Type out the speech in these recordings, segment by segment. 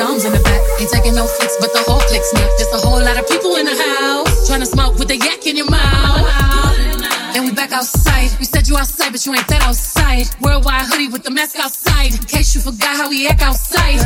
doms in the back. Ain't taking no flicks, but the whole flicks not. There's a whole lot of people in the house trying to smoke with a yak in your mouth. And we back outside. We said you outside, but you ain't that outside. Worldwide hoodie with the mask outside. In case you forgot how we act outside.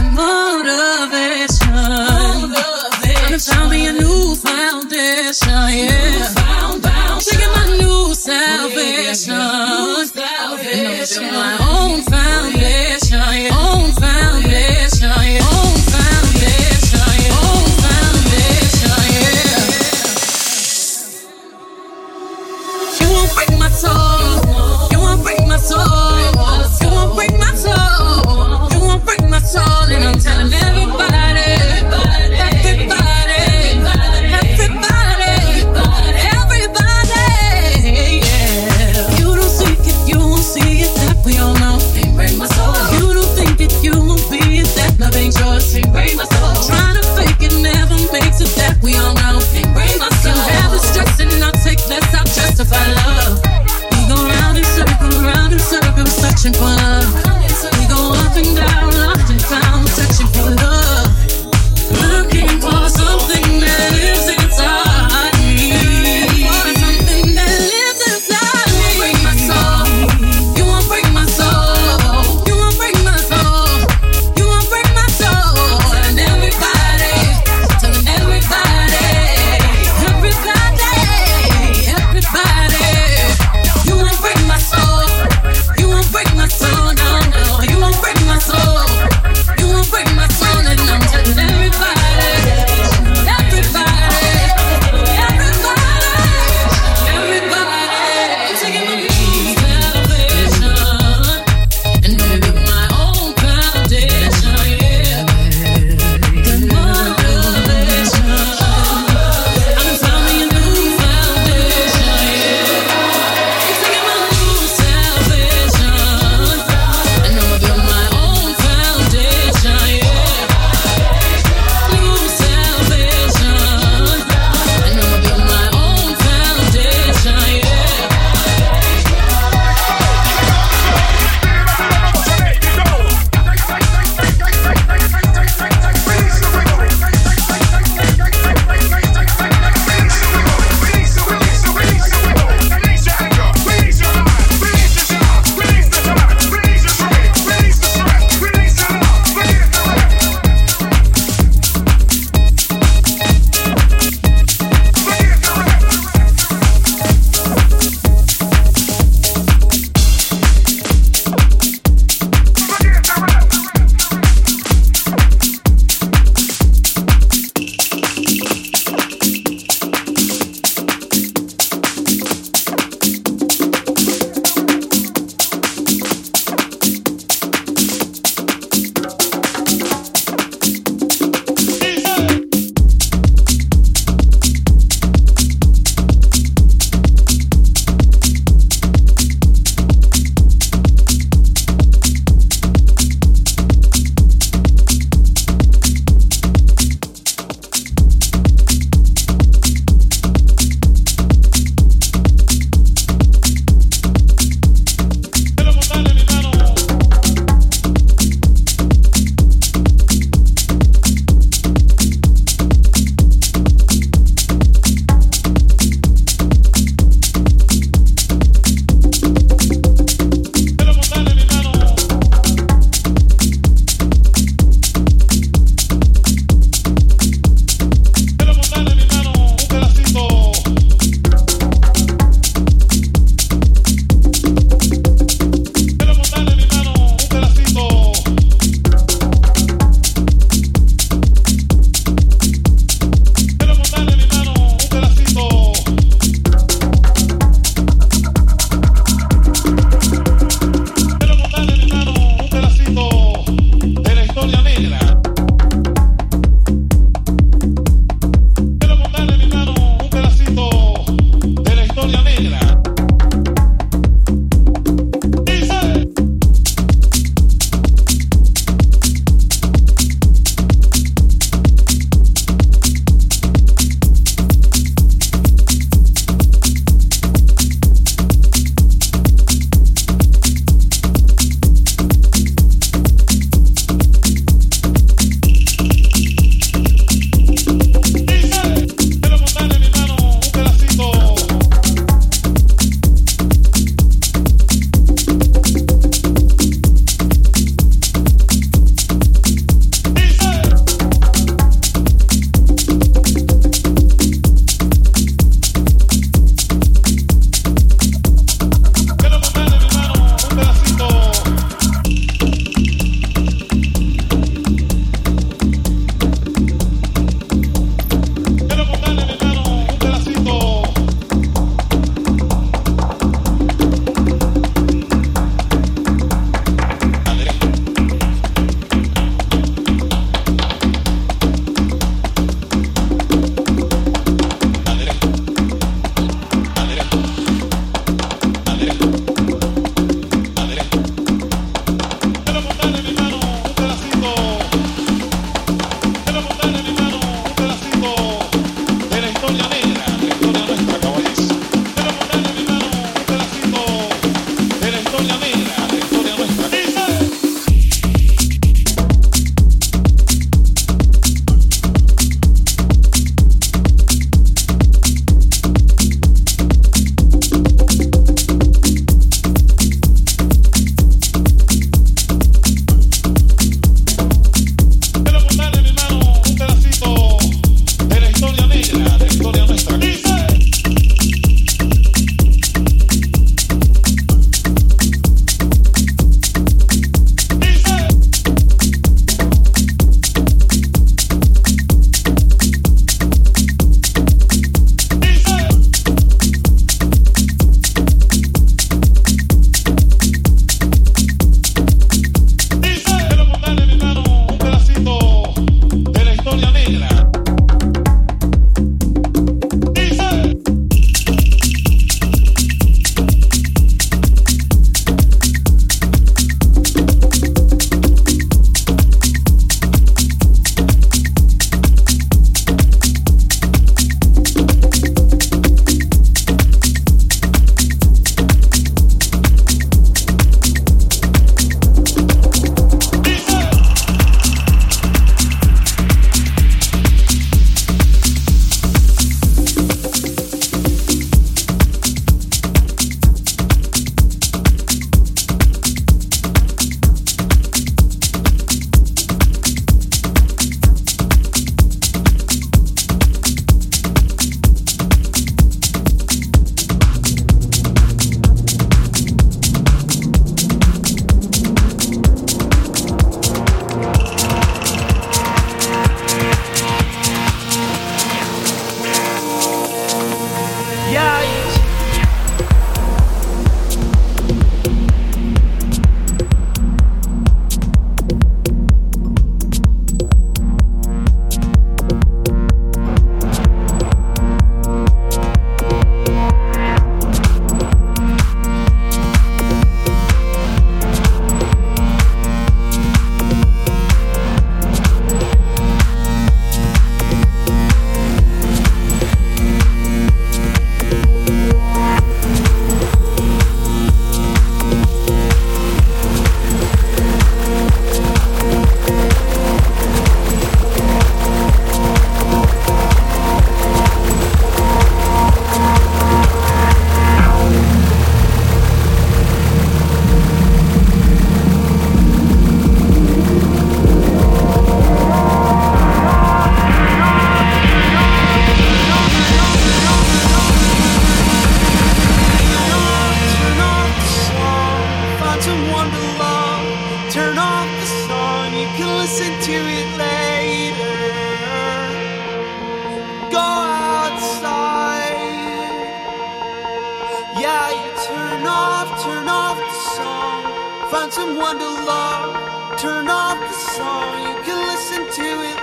find someone to love. Turn off the song, you can listen to it.